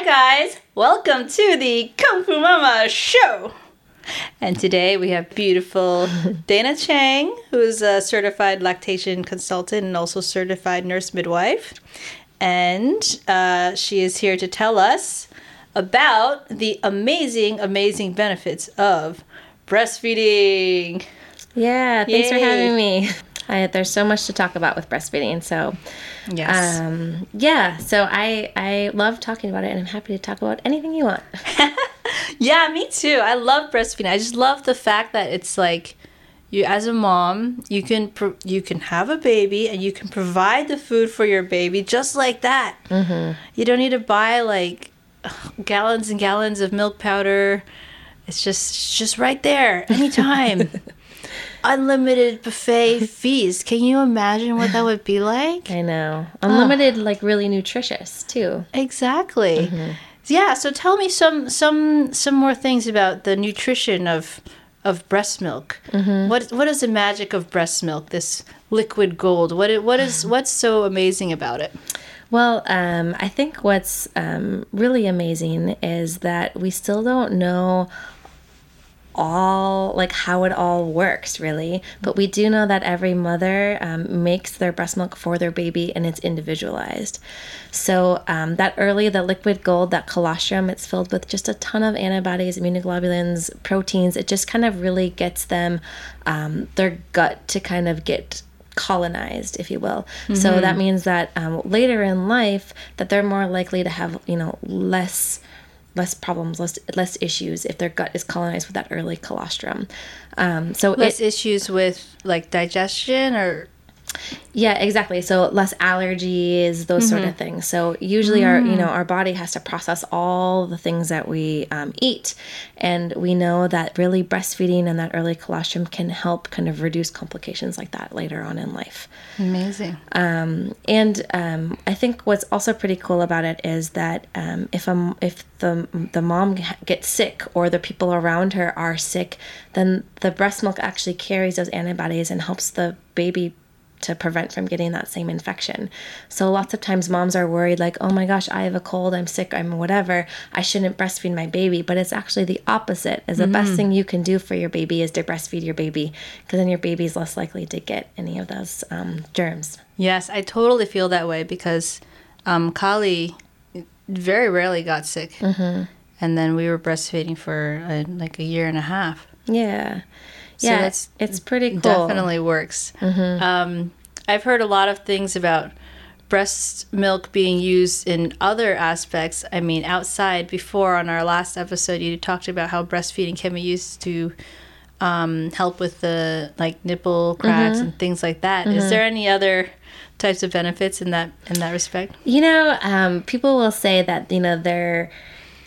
Hi, guys. Welcome to the Kung Fu Mama show. And today we have beautiful Dana Chang, who's a certified lactation consultant and also certified nurse midwife. And uh, she is here to tell us about the amazing, amazing benefits of breastfeeding. Yeah, thanks for having me. I, there's so much to talk about with breastfeeding. So, Yes. um, yeah, so I I love talking about it, and I'm happy to talk about anything you want. Yeah, me too. I love breastfeeding. I just love the fact that it's like you as a mom, you can pro- you can have a baby and you can provide the food for your baby just like that. Mm-hmm. You don't need to buy like gallons and gallons of milk powder. It's just it's just right there anytime. Unlimited buffet feast. Can you imagine what that would be like? I know, unlimited, like really nutritious too. Exactly. Yeah. So tell me some some some more things about the nutrition of of breast milk. What what is the magic of breast milk? This liquid gold. What it, what is what's so amazing about it? Well, um, I think what's um, really amazing is that we still don't know all like how it all works really. But we do know that every mother um, makes their breast milk for their baby and it's individualized. So um, that early the liquid gold that colostrum it's filled with just a ton of antibodies immunoglobulins proteins. It just kind of really gets them um, their gut to kind of get colonized if you will. So that means that um, later in life that they're more likely to have you know less less problems less less issues if their gut is colonized with that early colostrum. Um, so Less it, issues with like digestion or yeah exactly. So less allergies those sort of things. So usually our you know our body has to process all the things that we um, eat. And we know that really breastfeeding and that early colostrum can help kind of reduce complications like that later on in life. Amazing. um, and um, I think what's also pretty cool about it is that um, if a, if the the mom gets sick or the people around her are sick, then the breast milk actually carries those antibodies and helps the baby to prevent from getting that same infection. So lots of times moms are worried like, "Oh my gosh, I have a cold, I'm sick, I'm whatever. I shouldn't breastfeed my baby." But it's actually the opposite. Is the best thing you can do for your baby is to breastfeed your baby because then your baby's less likely to get any of those um, germs. Yes, I totally feel that way because um, Kali very rarely got sick, mm-hmm. and then we were breastfeeding for uh, like a year and a half. Yeah. So Yeah, that's it's pretty cool. Definitely works. Um, I've heard a lot of things about breast milk being used in other aspects. I mean, outside before on our last episode, you talked about how breastfeeding can be used to um, help with the like nipple cracks and things like that. Is there any other types of benefits in that in that respect? You know, um, people will say that you know their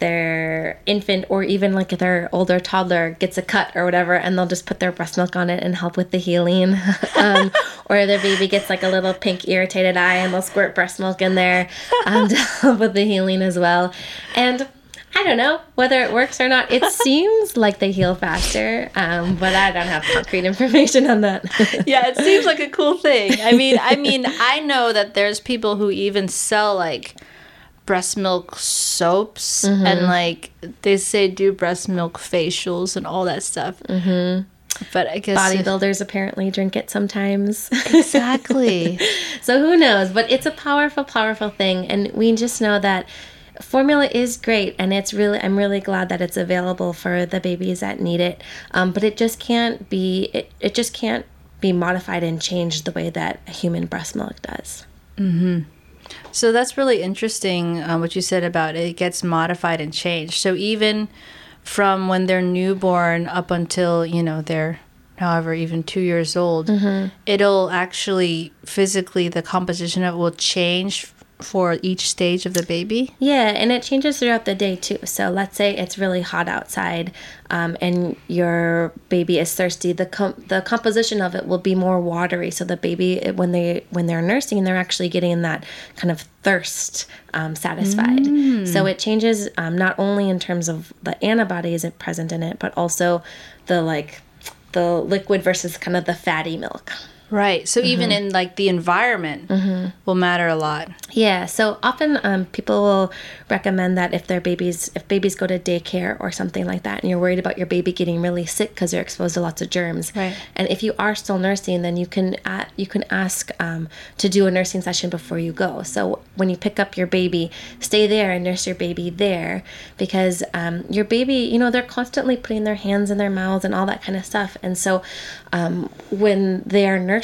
their infant or even like their older toddler gets a cut or whatever, and they'll just put their breast milk on it and help with the healing. um, or their baby gets like a little pink irritated eye, and they'll squirt breast milk in there um, to help with the healing as well. And I don't know whether it works or not. It seems like they heal faster, um, but I don't have concrete information on that. yeah, it seems like a cool thing. I mean, I mean, I know that there's people who even sell like breast milk soaps and like they say do breast milk facials and all that stuff. Mm-hmm. But I guess Bodybuilders apparently drink it sometimes. exactly. so who knows? But it's a powerful, powerful thing, and we just know that formula is great, and it's really. I'm really glad that it's available for the babies that need it. Um, but it just can't be. It, it just can't be modified and changed the way that human breast milk does. So that's really interesting um, what you said about it gets modified and changed. So even from when they're newborn up until, you know, they're however even 2 years old, it'll actually physically the composition of it will change for each stage of the baby. Yeah, and it changes throughout the day too. So let's say it's really hot outside, um, and your baby is thirsty. The com- the composition of it will be more watery. So the baby, when they when they're nursing, they're actually getting that kind of thirst um, satisfied. So it changes um, not only in terms of the antibodies it present in it, but also the like the liquid versus kind of the fatty milk. Right. So even in like the environment will matter a lot. Yeah, so often um, people will recommend that if their babies, if babies go to daycare or something like that, and you're worried about your baby getting really sick because they're exposed to lots of germs, Right. and if you are still nursing, then you can uh, you can ask um, to do a nursing session before you go. So when you pick up your baby, stay there and nurse your baby there because um, your baby, you know, they're constantly putting their hands in their mouths and all that kind of stuff, and so um, when they are nursing,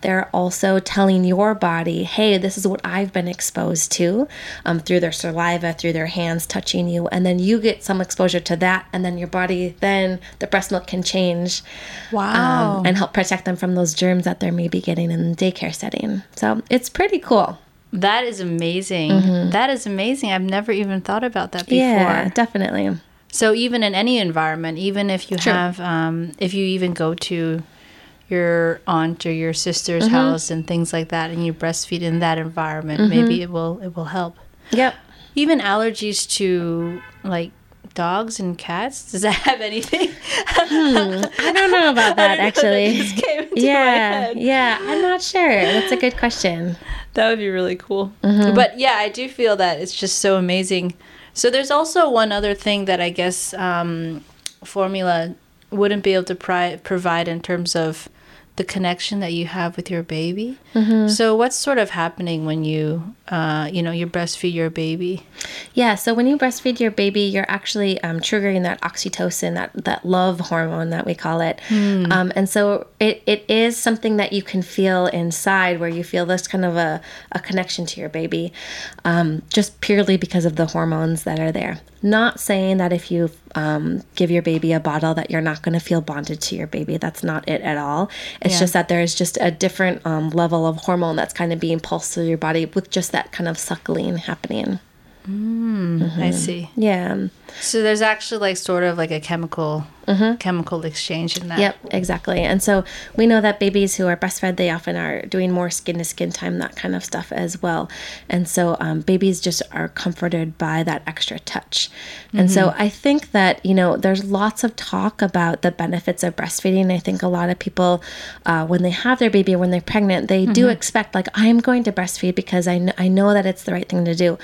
they're also telling your body, hey, this is what I've been exposed to um, through their saliva, through their hands touching you. And then you get some exposure to that. And then your body, then the breast milk can change Wow. um, and help protect them from those germs that they're maybe getting in the daycare setting. So it's pretty cool. that is amazing. That is amazing. I've never even thought about that before. Yeah, definitely. So even in any environment, even if you have, um, if you even go to your aunt or your sister's Mm-hmm. house and things like that, and you breastfeed in that environment, Mm-hmm. maybe it will it will help. Yep. Even allergies to like dogs and cats. Does that have anything? I don't know about that I don't know, that actually. just came into my Yeah, yeah, I'm not sure. That's a good question. That would be really cool. Mm-hmm. But yeah, I do feel that it's just so amazing. So there's also one other thing that I guess um, formula wouldn't be able to pri- provide in terms of the connection that you have with your baby. Mm-hmm. So what's sort of happening when you, uh, you know, you breastfeed your baby? Yeah, so when you breastfeed your baby, you're actually um, triggering that oxytocin, that, that love hormone that we call it. Um, and so it, it is something that you can feel inside where you feel this kind of a, a connection to your baby um, just purely because of the hormones that are there. Not saying that if you um, give your baby a bottle that you're not going to feel bonded to your baby. That's not it at all. It's Yeah. just that there's just a different um, level of hormone that's kind of being pulsed through your body with just that kind of suckling happening. I see. Yeah. So there's actually like sort of like a chemical chemical exchange in that. Yep, exactly. And so we know that babies who are breastfed, they often are doing more skin to skin time, that kind of stuff as well. And so um, babies just are comforted by that extra touch. And so I think that, you know, there's lots of talk about the benefits of breastfeeding. I think a lot of people, uh, when they have their baby, when they're pregnant, they do expect, like, I'm going to breastfeed because I, kn- I know that it's the right thing to do.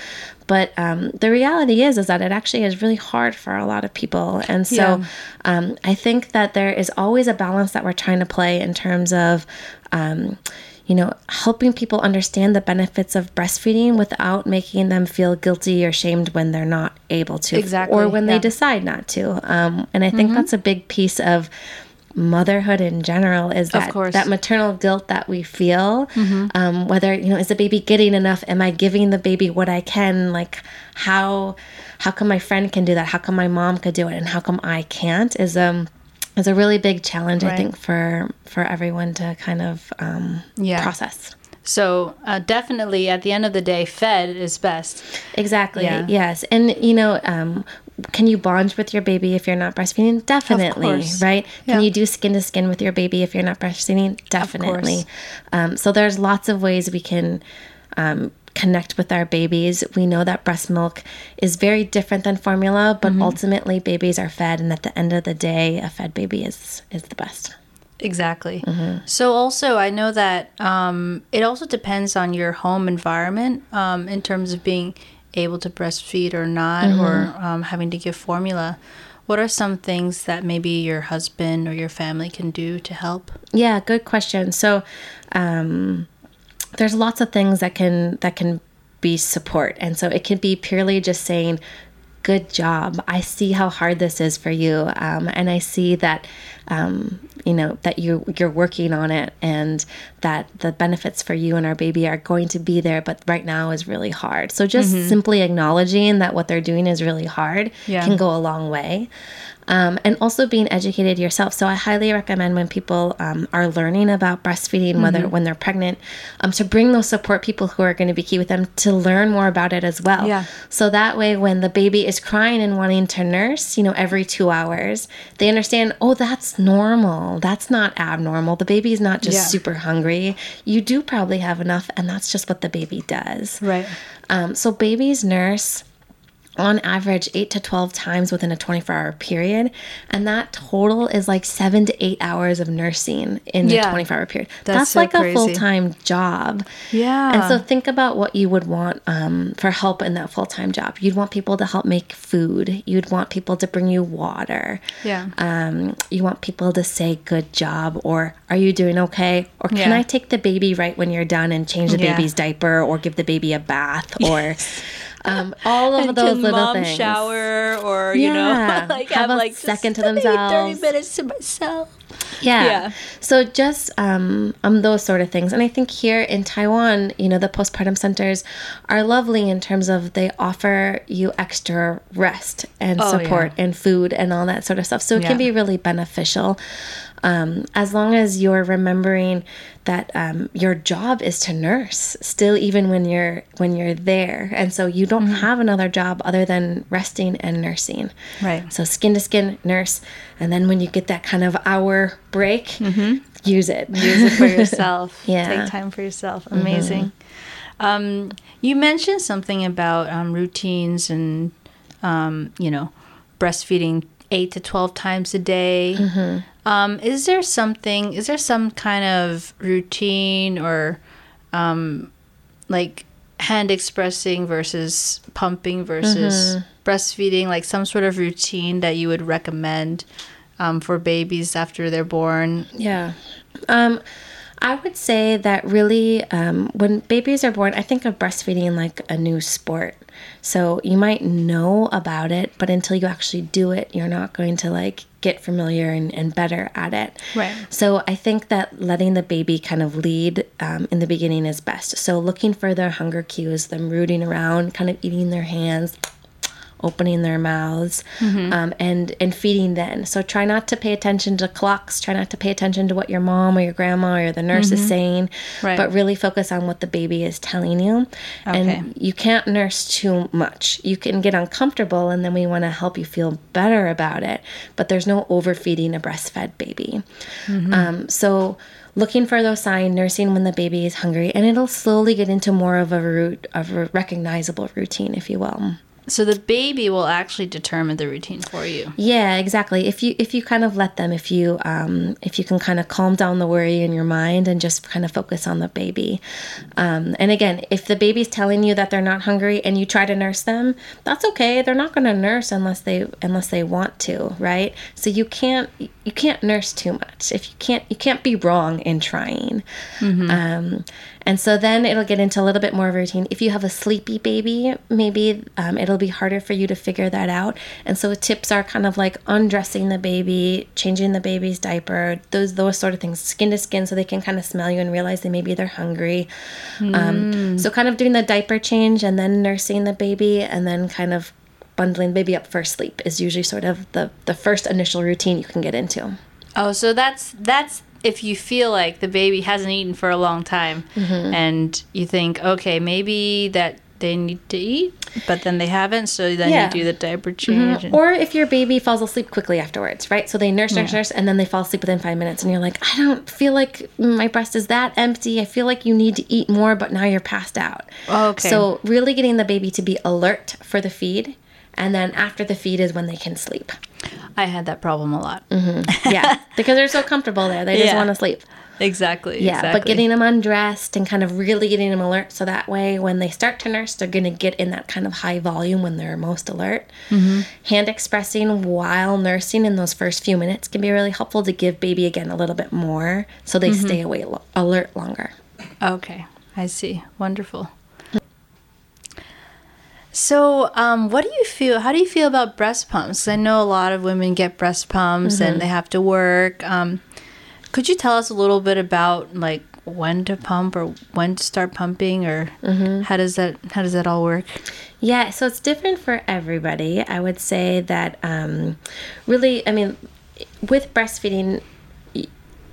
But um, the reality is, is that it actually is really hard for a lot of people. And so Yeah. Um, I think that there is always a balance that we're trying to play in terms of, um, you know, helping people understand the benefits of breastfeeding without making them feel guilty or shamed when they're not able to, Exactly, or when yeah. they decide not to. Um, and I think that's a big piece of motherhood in general is that course. that maternal guilt that we feel um, whether you know is the baby getting enough am i giving the baby what i can like how how come my friend can do that how come my mom could do it and how come i can't is um is a really big challenge i think for for everyone to kind of um Yeah. process So uh, definitely at the end of the day, fed is best. Exactly. Yeah. Yes. And you know, um, can you bond with your baby if you're not breastfeeding? Definitely. Right. Can you do skin to skin with your baby if you're not breastfeeding? Definitely. Um, so there's lots of ways we can. Um, connect with our babies. We know that breast milk is very different than formula, but ultimately babies are fed and at the end of the day a fed baby is is the best. Exactly. So also, I know that um, it also depends on your home environment um, in terms of being able to breastfeed or not, or um, having to give formula. What are some things that maybe your husband or your family can do to help? Yeah, good question. So, um, there's lots of things that can that can be support, and so it can be purely just saying, "Good job. I see how hard this is for you, um, and I see that." Um, you know that you you're working on it and that the benefits for you and our baby are going to be there but right now is really hard so just simply acknowledging that what they're doing is really hard Yeah. can go a long way um, and also being educated yourself. So I highly recommend when people um, are learning about breastfeeding, whether Mm-hmm. when they're pregnant, um, to bring those support people who are going to be key with them to learn more about it as well. Yeah. So that way, when the baby is crying and wanting to nurse, you know, every two hours, they understand, oh, that's normal. That's not abnormal. The baby is not just Yeah. super hungry. You do probably have enough, and that's just what the baby does. Right. Um, so babies nurse on average 8 to 12 times within a 24 hour period and that total is like 7 to 8 hours of nursing in Yeah. a 24 hour period That's that's, so like crazy. a full-time job Yeah. and so think about what you would want um, for help in that full-time job you'd want people to help make food you'd want people to bring you water Yeah. um, you want people to say good job or are you doing okay or can Yeah. i take the baby right when you're done and change the Yeah. baby's diaper or give the baby a bath or um, all of And those little mom things shower or you know like Have have, a like second to themselves. thirty minutes to myself. Yeah. Yeah. So just um, um those sort of things, and I think here in Taiwan, you know, the postpartum centers are lovely in terms of they offer you extra rest and Oh, support yeah. and food and all that sort of stuff. So it Yeah. can be really beneficial. Um, as long as you're remembering that um, your job is to nurse still even when you're when you're there and so you don't Mm-hmm. have another job other than resting and nursing Right. so skin to skin nurse, and then when you get that kind of hour break, use it. Use it for yourself. Yeah. Take time for yourself. Amazing. Um, you mentioned something about um, routines and, um, you know, breastfeeding eight to 12 times a day. Um, is there something, is there some kind of routine or um, like hand expressing versus pumping versus breastfeeding, like some sort of routine that you would recommend um, for babies after they're born? Yeah. Um, I would say that really, um, when babies are born, I think of breastfeeding like a new sport. So you might know about it, but until you actually do it, you're not going to like get familiar and, and better at it. Right. So I think that letting the baby kind of lead um, in the beginning is best. So looking for their hunger cues, them rooting around, kind of eating their hands, opening their mouths, um, and and feeding then. So try not to pay attention to clocks. Try not to pay attention to what your mom or your grandma or the nurse is saying, Right. but really focus on what the baby is telling you. Okay. And you can't nurse too much. You can get uncomfortable, and then we want to help you feel better about it. But there's no overfeeding a breastfed baby. Hmm. Um, so looking for those signs, nursing when the baby is hungry, and it'll slowly get into more of a root of a recognizable routine, if you will. So the baby will actually determine the routine for you. Yeah, exactly. If you if you kind of let them, if you um, if you can kind of calm down the worry in your mind and just kind of focus on the baby. Um, and again, if the baby's telling you that they're not hungry and you try to nurse them, that's okay. They're not going to nurse unless they unless they want to, right? So you can't you can't nurse too much. If you can't you can't be wrong in trying. Um, and so then it'll get into a little bit more of a routine. If you have a sleepy baby, maybe um, it'll be harder for you to figure that out. And so tips are kind of like undressing the baby, changing the baby's diaper, those those sort of things, skin to skin, so they can kind of smell you and realize they maybe they're hungry. Um, so kind of doing the diaper change and then nursing the baby, and then kind of bundling baby up for sleep is usually sort of the the first initial routine you can get into. Oh, so that's that's if you feel like the baby hasn't eaten for a long time Mm-hmm. and you think, okay, maybe that they need to eat, but then they haven't, so then Yeah. you do the diaper change. and- Or if your baby falls asleep quickly afterwards, right? So they nurse, nurse, nurse, and then they fall asleep within five minutes, and you're like, I don't feel like my breast is that empty. I feel like you need to eat more, but now you're passed out. Okay. So really getting the baby to be alert for the feed, and then after the feed is when they can sleep. I had that problem a lot. Yeah, because they're so comfortable there, they just Yeah. want to sleep. Exactly. Yeah, exactly. but getting them undressed and kind of really getting them alert so that way when they start to nurse, they're going to get in that kind of high volume when they're most alert. Mm-hmm. Hand expressing while nursing in those first few minutes can be really helpful to give baby again a little bit more so they Mm-hmm. stay awake, alert longer. Okay, I see. Wonderful. So, um, what do you feel? How do you feel about breast pumps? I know a lot of women get breast pumps and they have to work. Um, could you tell us a little bit about like when to pump or when to start pumping, or how does that how does that all work? Yeah, so it's different for everybody. I would say that um, really, I mean, with breastfeeding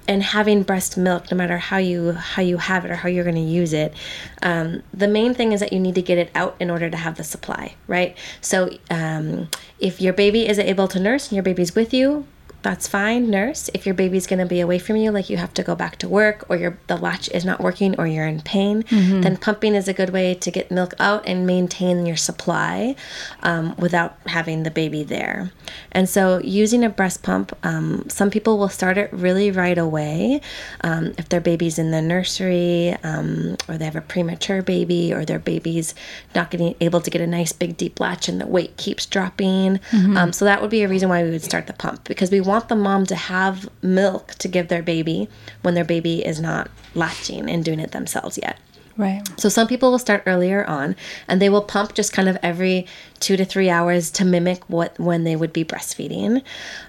and having breast milk, no matter how you how you have it or how you're going to use it, um, the main thing is that you need to get it out in order to have the supply, right? So um, if your baby is able to nurse and your baby's with you. That's fine, nurse. If your baby's going to be away from you, like you have to go back to work or your the latch is not working or you're in pain, Mm-hmm. then pumping is a good way to get milk out and maintain your supply um, without having the baby there. And so, using a breast pump, um, some people will start it really right away. Um, if their baby's in the nursery um, or they have a premature baby or their baby's not getting able to get a nice big deep latch and the weight keeps dropping. Um, so, that would be a reason why we would start the pump because we want the mom to have milk to give their baby when their baby is not latching and doing it themselves yet. Right. So some people will start earlier on and they will pump just kind of every two to three hours to mimic what when they would be breastfeeding.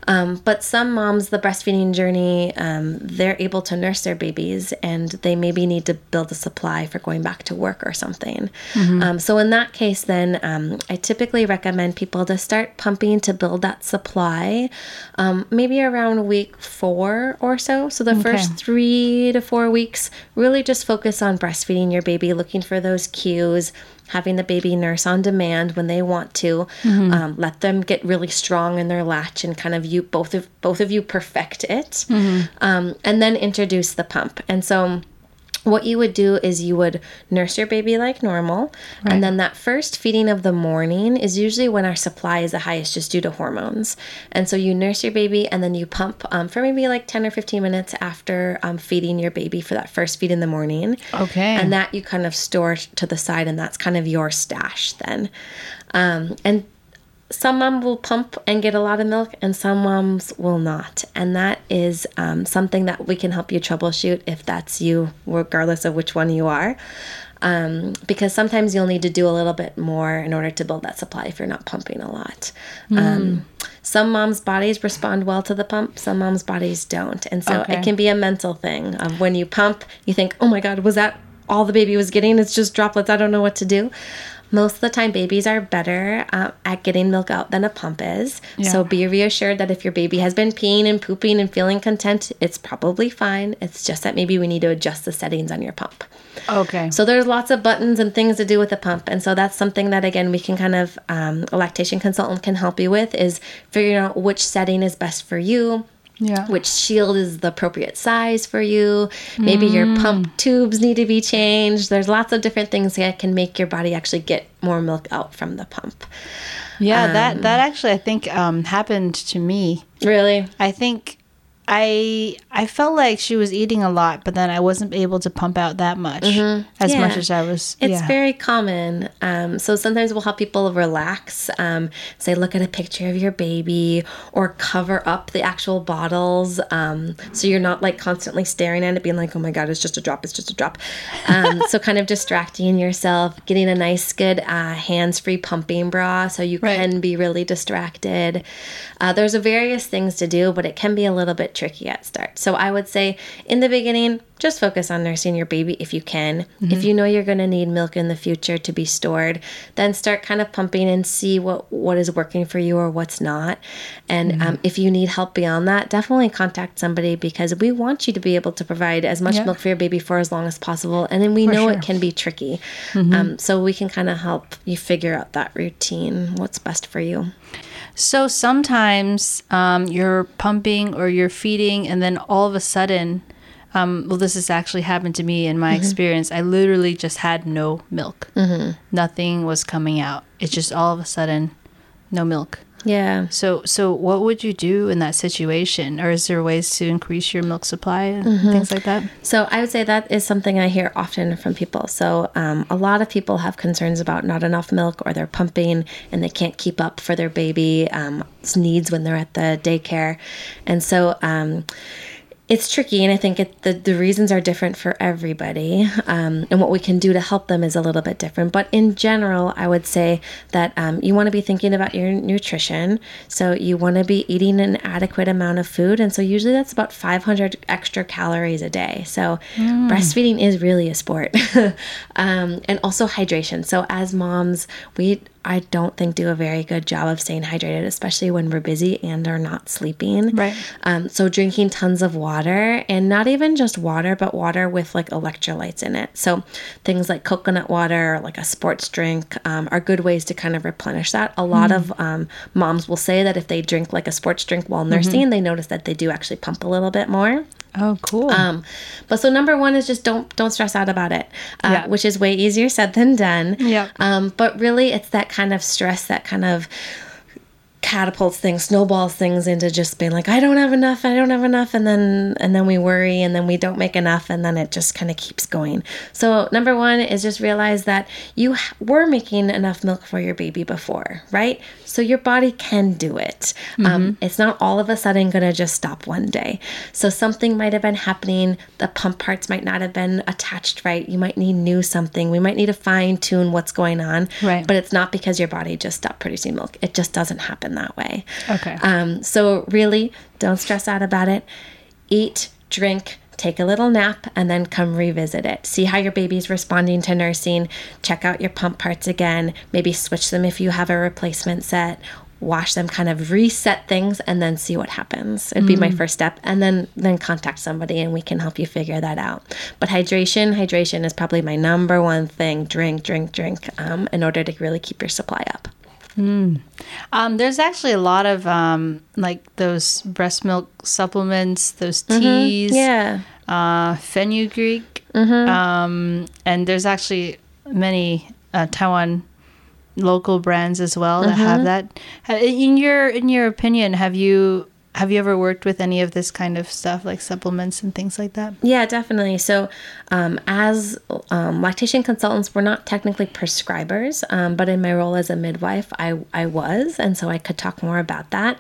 Um, but some moms, the breastfeeding journey, um, they're able to nurse their babies and they maybe need to build a supply for going back to work or something. Um, so in that case, then um, I typically recommend people to start pumping to build that supply, um, maybe around week four or so. So the first three to four weeks, really just focus on breastfeeding your baby, looking for those cues, having the baby nurse on demand when they want to. Um, let them get really strong in their latch and kind of you both of both of you perfect it, um, and then introduce the pump. And so what you would do is you would nurse your baby like normal. And then that first feeding of the morning is usually when our supply is the highest just due to hormones. And so you nurse your baby and then you pump um, for maybe like 10 or 15 minutes after um, feeding your baby for that first feed in the morning. Okay. and that you kind of store to the side and that's kind of your stash then. Um, and some moms will pump and get a lot of milk and some moms will not. And that is um, something that we can help you troubleshoot if that's you regardless of which one you are. Um, because sometimes you'll need to do a little bit more in order to build that supply if you're not pumping a lot. Um, some moms bodies respond well to the pump some moms bodies don't. And so Okay. it can be a mental thing of when you pump you think oh my god was that all the baby was getting? It's just droplets. I don't know what to do most of the time babies are better uh, at getting milk out than a pump is. So be reassured that if your baby has been peeing and pooping and feeling content it's probably fine. It's just that maybe we need to adjust the settings on your pump. Okay. so there's lots of buttons and things to do with the pump, and so that's something that again we can kind of um, a lactation consultant can help you with is figuring out which setting is best for you. Yeah. Which shield is the appropriate size for you? Maybe your pump tubes need to be changed. There's lots of different things that can make your body actually get more milk out from the pump. Yeah. that that actually I think um, happened to me. Really? I think I I felt like she was eating a lot, but then I wasn't able to pump out that much as Mm-hmm. Yeah. much as I was. It's yeah. very common. Um, so sometimes we'll help people relax. Um, say, look at a picture of your baby or cover up the actual bottles. Um, so you're not like constantly staring at it, being like, oh my God, it's just a drop, it's just a drop. Um, so kind of distracting yourself, getting a nice, good uh, hands free pumping bra so you Right. can be really distracted. Uh, there's a various things to do, but it can be a little bit tricky at start. So I would say in the beginning, just focus on nursing your baby if you can. If you know you're going to need milk in the future to be stored, then start kind of pumping and see what what is working for you or what's not. And um, if you need help beyond that, definitely contact somebody because we want you to be able to provide as much Yeah. milk for your baby for as long as possible. And then we know sure. it can be tricky, um, so we can kind of help you figure out that routine, what's best for you. So sometimes um, you're pumping or you're feeding, and then all of a sudden, um, well, this has actually happened to me in my Mm-hmm. experience. I literally just had no milk. Mm-hmm. Nothing was coming out. It's just all of a sudden, no milk. Yeah. So, so what would you do in that situation, or is there ways to increase your milk supply and Mm-hmm. things like that? So I would say that is something I hear often from people. So um, a lot of people have concerns about not enough milk or they're pumping and they can't keep up for their baby um, needs when they're at the daycare. And so um, it's tricky, and I think it, the, the reasons are different for everybody. Um, and what we can do to help them is a little bit different. But in general, I would say that um, you want to be thinking about your nutrition. So you want to be eating an adequate amount of food. And so usually that's about 500 extra calories a day. So breastfeeding is really a sport. um, and also hydration. So as moms, we I don't think do a very good job of staying hydrated, especially when we're busy and are not sleeping. Right. Um, so drinking tons of water and not even just water, but water with like electrolytes in it. So things like coconut water, like a sports drink, um, are good ways to kind of replenish that. A lot of um, moms will say that if they drink like a sports drink while nursing, they notice that they do actually pump a little bit more. Oh, cool. Um, but so number one is just don't don't stress out about it, uh, Yeah. which is way easier said than done. Yeah. Um, but really, it's that kind of stress that kind of catapults things, snowballs things into just being like, I don't have enough, I don't have enough, and then and then we worry, and then we don't make enough, and then it just kind of keeps going. So number one is just realize that you were making enough milk for your baby before, right? So your body can do it. Um, it's not all of a sudden going to just stop one day. So something might have been happening. The pump parts might not have been attached right. You might need new something. We might need to fine tune what's going on. Right. But it's not because your body just stopped producing milk. It just doesn't happen that way. Okay. Um, so really, don't stress out about it. Eat, drink, take a little nap, and then come revisit it. See how your baby's responding to nursing. Check out your pump parts again. Maybe switch them if you have a replacement set. Wash them, kind of reset things, and then see what happens. It'd be my first step, and then then contact somebody, and we can help you figure that out. But hydration, hydration is probably my number one thing. Drink, drink, drink, um, in order to really keep your supply up. Um, there's actually a lot of um, like those breast milk supplements, those teas, Yeah. uh, fenugreek, um, and there's actually many uh, Taiwan local brands as well that have that. In your in your opinion, have you have you ever worked with any of this kind of stuff like supplements and things like that? Yeah, definitely. So, um, as um, lactation consultants, we're not technically prescribers, um, but in my role as a midwife, I, I was, and so I could talk more about that.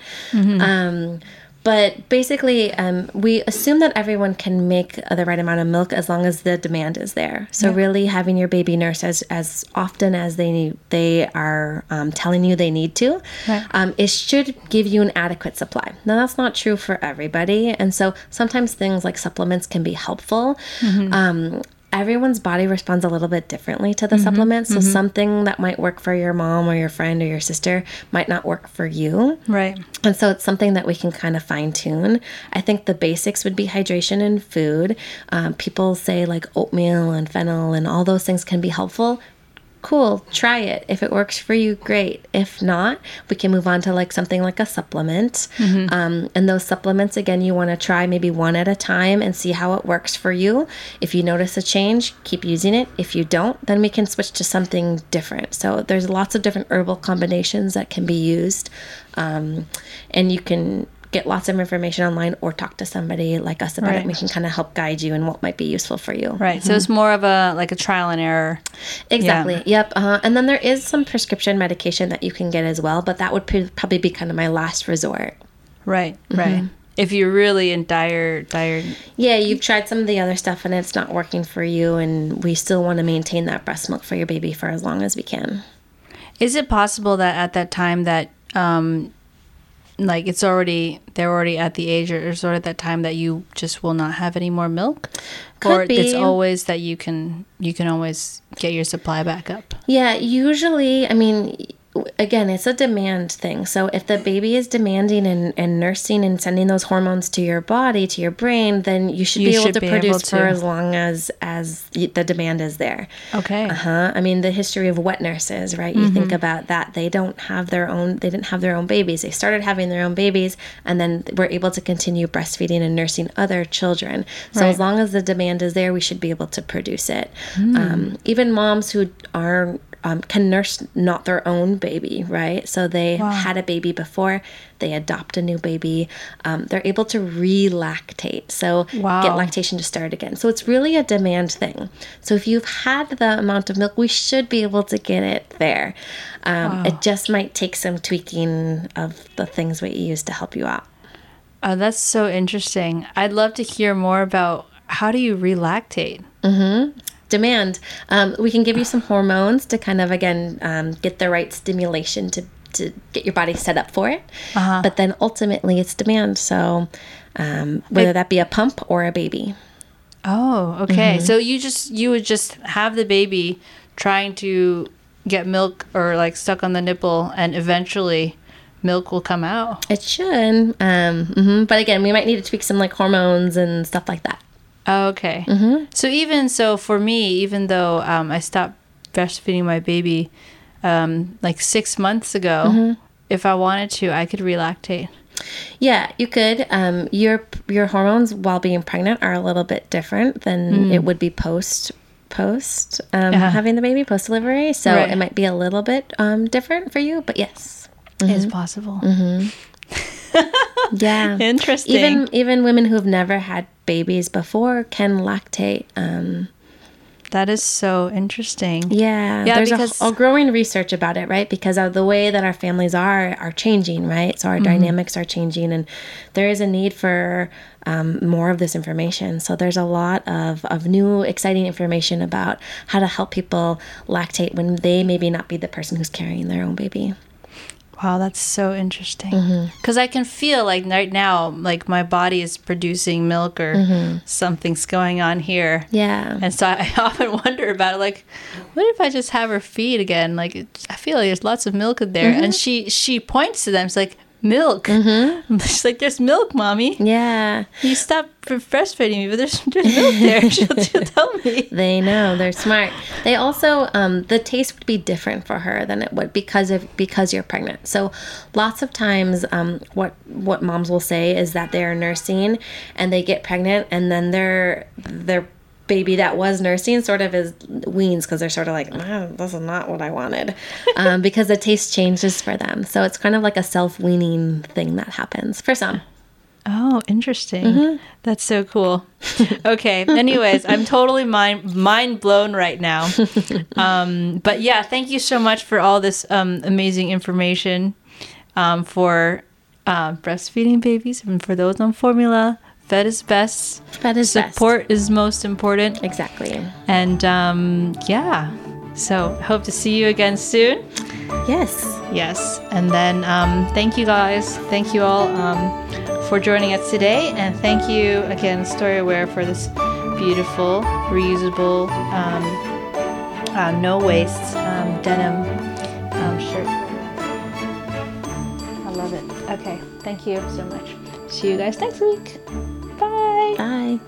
Um, but basically, um, we assume that everyone can make the right amount of milk as long as the demand is there. So, really, having your baby nurse as, as often as they need, they are um, telling you they need to, Right. um, it should give you an adequate supply. Now, that's not true for everybody. And so sometimes things like supplements can be helpful. Um, everyone's body responds a little bit differently to the supplement. So something that might work for your mom or your friend or your sister might not work for you. Right. And so it's something that we can kind of fine tune. I think the basics would be hydration and food. Um, people say like oatmeal and fennel and all those things can be helpful. Cool, try it. If it works for you, great. If not, we can move on to like something like a supplement. Um, and those supplements, again, you want to try maybe one at a time and see how it works for you. If you notice a change, keep using it. If you don't, then we can switch to something different. So there's lots of different herbal combinations that can be used. Um, and you can get lots of information online or talk to somebody like us about it. Right. And we can kind of help guide you and what might be useful for you. Right. So it's more of a like a trial and error. Exactly. Yep. Uh, and then there is some prescription medication that you can get as well, but that would pr- probably be kind of my last resort. Right. Right. If you're really in dire dire Yeah, you've tried some of the other stuff and it's not working for you, and we still want to maintain that breast milk for your baby for as long as we can. Is it possible that at that time that um like it's already they're already at the age or sort of that time that you just will not have any more milk? or Could it's always that you can you can always get your supply back up. Yeah, usually, I mean, again, it's a demand thing. So if the baby is demanding and, and nursing and sending those hormones to your body, to your brain, then you should You be able should to be able produce for as long as as the demand is there. Okay. Uh-huh. I mean, the history of wet nurses, right? You think about that. They don't have their own, they didn't have their own babies. They started having their own babies and then were able to continue breastfeeding and nursing other children. So Right. as long as the demand is there, we should be able to produce it. Um, even moms who are, um, can nurse not their own baby, right? So they had a baby before, they adopt a new baby, um, they're able to re-lactate. So Wow. get lactation to start again. So it's really a demand thing. So if you've had the amount of milk, we should be able to get it there. Um, It just might take some tweaking of the things we use to help you out. Oh, that's so interesting. I'd love to hear more about how do you relactate? Demand. Um, we can give you some hormones to kind of again um, get the right stimulation to to get your body set up for it. But then ultimately, it's demand. So um, whether that be a pump or a baby. Oh, okay. So you just you would just have the baby trying to get milk or like stuck on the nipple, and eventually milk will come out. It should. Um, hmm But again, we might need to tweak some like hormones and stuff like that. Okay. So even so, for me, even though um, I stopped breastfeeding my baby um, like six months ago, if I wanted to, I could relactate. Yeah, you could. Um, your your hormones while being pregnant are a little bit different than it would be post post um, Uh-huh. having the baby post delivery. So Right. it might be a little bit um, different for you. But yes, It's possible. yeah. Interesting. even even women who've never had babies before can lactate. Um, that is so interesting. yeah, Yeah, there's because- a, a growing research about it, right? Because of the way that our families are are changing, right? So our Mm-hmm. dynamics are changing, and there is a need for um, more of this information. So there's a lot of of new exciting information about how to help people lactate when they maybe not be the person who's carrying their own baby. Wow, that's so interesting. Mm-hmm. Because I can feel like right now, like my body is producing milk or Mm-hmm. something's going on here. Yeah. And so I often wonder about it, like, what if I just have her feed again? Like, I feel like there's lots of milk in there, Mm-hmm. and she she points to them. It's like, milk. She's like, there's milk, mommy. Yeah. You stopped f- breastfeeding me, but there's there's milk there. she'll, she'll tell me. They know they're smart. They also um, the taste would be different for her than it would because of because you're pregnant. So lots of times, um, what what moms will say is that they are nursing and they get pregnant and then their their baby that was nursing sort of is weans because they're sort of like "Ah, this is not what I wanted um, because the taste changes for them. So it's kind of like a self weaning thing that happens for some. Oh, interesting. Mm-hmm. That's so cool. Okay. Anyways, I'm totally mind mind blown right now. Um, but yeah, thank you so much for all this um, amazing information um, for uh, breastfeeding babies and for those on formula. Fed is best. That is best. Support is most important. Exactly. And um, yeah. So hope to see you again soon. Yes. Yes. And then um, thank you guys. Thank you all um, for joining us today. And thank you again, Storyware, for this beautiful, reusable, um, uh, no waste um, denim um, shirt. I love it. Okay. Thank you so much. See you guys next week. Bye.